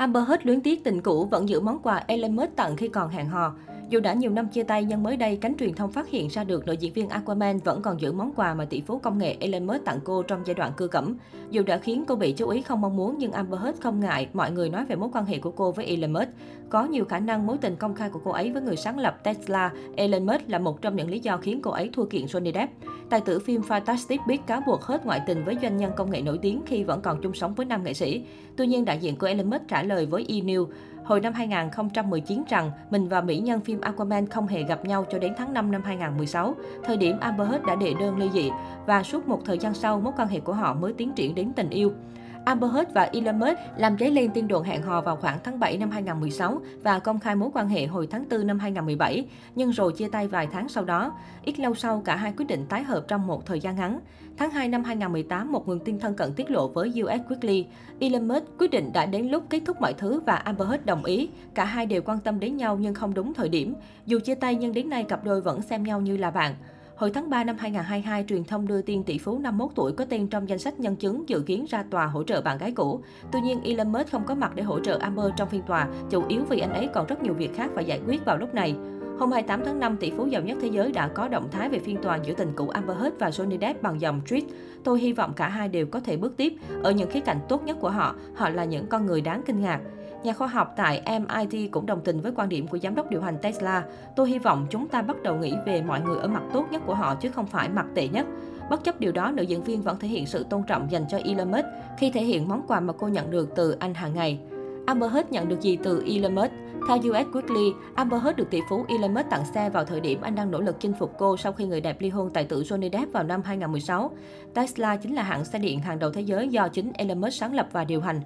Amber Heard luyến tiếc tình cũ vẫn giữ món quà Elon Musk tặng khi còn hẹn hò. Dù đã nhiều năm chia tay nhưng mới đây cánh truyền thông phát hiện ra được nữ diễn viên Aquaman vẫn còn giữ món quà mà tỷ phú công nghệ Elon Musk tặng cô trong giai đoạn cưa cẩm. Dù đã khiến cô bị chú ý không mong muốn nhưng Amber Heard không ngại mọi người nói về mối quan hệ của cô với Elon Musk. Có nhiều khả năng mối tình công khai của cô ấy với người sáng lập Tesla, Elon Musk là một trong những lý do khiến cô ấy thua kiện Johnny Depp. Tài tử phim Fantastic Beasts cáo buộc Heard ngoại tình với doanh nhân công nghệ nổi tiếng khi vẫn còn chung sống với nam nghệ sĩ. Tuy nhiên, đại diện của Elon Musk trả lời với E! News hồi năm 2019 rằng mình và mỹ nhân phim Aquaman không hề gặp nhau cho đến tháng 5 năm 2016, thời điểm Amber Heard đã đệ đơn ly dị và suốt một thời gian sau mối quan hệ của họ mới tiến triển đến tình yêu. Amber Heard và Elon Musk làm dấy lên tin đồn hẹn hò vào khoảng tháng 7 năm 2016 và công khai mối quan hệ hồi tháng 4 năm 2017, nhưng rồi chia tay vài tháng sau đó. Ít lâu sau, cả hai quyết định tái hợp trong một thời gian ngắn. Tháng 2 năm 2018, một nguồn tin thân cận tiết lộ với US Weekly, Elon Musk quyết định đã đến lúc kết thúc mọi thứ và Amber Heard đồng ý. Cả hai đều quan tâm đến nhau nhưng không đúng thời điểm. Dù chia tay nhưng đến nay cặp đôi vẫn xem nhau như là bạn. Hồi tháng 3 năm 2022, truyền thông đưa tin tỷ phú 51 tuổi có tên trong danh sách nhân chứng dự kiến ra tòa hỗ trợ bạn gái cũ. Tuy nhiên, Elon Musk không có mặt để hỗ trợ Amber trong phiên tòa, chủ yếu vì anh ấy còn rất nhiều việc khác phải giải quyết vào lúc này. Hôm 28 tháng 5, tỷ phú giàu nhất thế giới đã có động thái về phiên tòa giữa tình cũ Amber Heard và Johnny Depp bằng dòng tweet. Tôi hy vọng cả hai đều có thể bước tiếp. Ở những khía cạnh tốt nhất của họ, họ là những con người đáng kinh ngạc. Nhà khoa học tại MIT cũng đồng tình với quan điểm của giám đốc điều hành Tesla. Tôi hy vọng chúng ta bắt đầu nghĩ về mọi người ở mặt tốt nhất của họ chứ không phải mặt tệ nhất. Bất chấp điều đó, nữ diễn viên vẫn thể hiện sự tôn trọng dành cho Elon Musk khi thể hiện món quà mà cô nhận được từ anh hàng ngày. Amber Heard nhận được gì từ Elon Musk? Theo US Weekly, Amber Heard được tỷ phú Elon Musk tặng xe vào thời điểm anh đang nỗ lực chinh phục cô sau khi người đẹp ly hôn tài tử Johnny Depp vào năm 2016. Tesla chính là hãng xe điện hàng đầu thế giới do chính Elon Musk sáng lập và điều hành.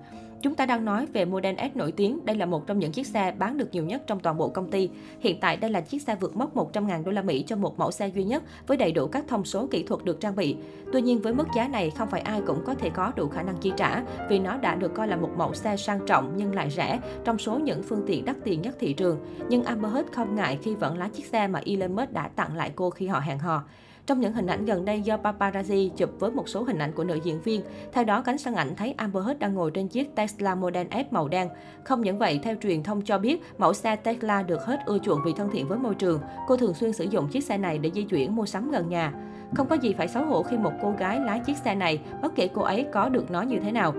Chúng ta đang nói về Model S nổi tiếng. Đây là một trong những chiếc xe bán được nhiều nhất trong toàn bộ công ty. Hiện tại đây là chiếc xe vượt mốc 100.000 đô la Mỹ cho một mẫu xe duy nhất với đầy đủ các thông số kỹ thuật được trang bị. Tuy nhiên, với mức giá này, không phải ai cũng có thể có đủ khả năng chi trả vì nó đã được coi là một mẫu xe sang trọng nhưng lại rẻ trong số những phương tiện đắt tiền nhất thị trường. Nhưng Amber Heard không ngại khi vẫn lái chiếc xe mà Elon Musk đã tặng lại cô khi họ hẹn hò. Trong những hình ảnh gần đây do paparazzi chụp với một số hình ảnh của nữ diễn viên, theo đó cánh sân ảnh thấy Amber Heard đang ngồi trên chiếc Tesla Model S màu đen. Không những vậy, theo truyền thông cho biết, mẫu xe Tesla được hết ưa chuộng vì thân thiện với môi trường. Cô thường xuyên sử dụng chiếc xe này để di chuyển mua sắm gần nhà. Không có gì phải xấu hổ khi một cô gái lái chiếc xe này, bất kể cô ấy có được nó như thế nào.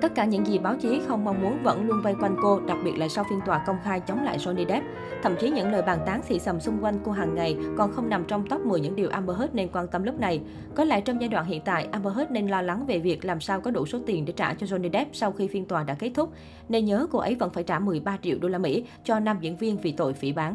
Tất cả những gì báo chí không mong muốn vẫn luôn vây quanh cô, đặc biệt là sau phiên tòa công khai chống lại Johnny Depp. Thậm chí những lời bàn tán xì xầm xung quanh cô hàng ngày còn không nằm trong top 10 những điều Amber Heard nên quan tâm lúc này. Có lẽ trong giai đoạn hiện tại, Amber Heard nên lo lắng về việc làm sao có đủ số tiền để trả cho Johnny Depp sau khi phiên tòa đã kết thúc. Nên nhớ cô ấy vẫn phải trả 13 triệu đô la Mỹ cho nam diễn viên vì tội phỉ báng.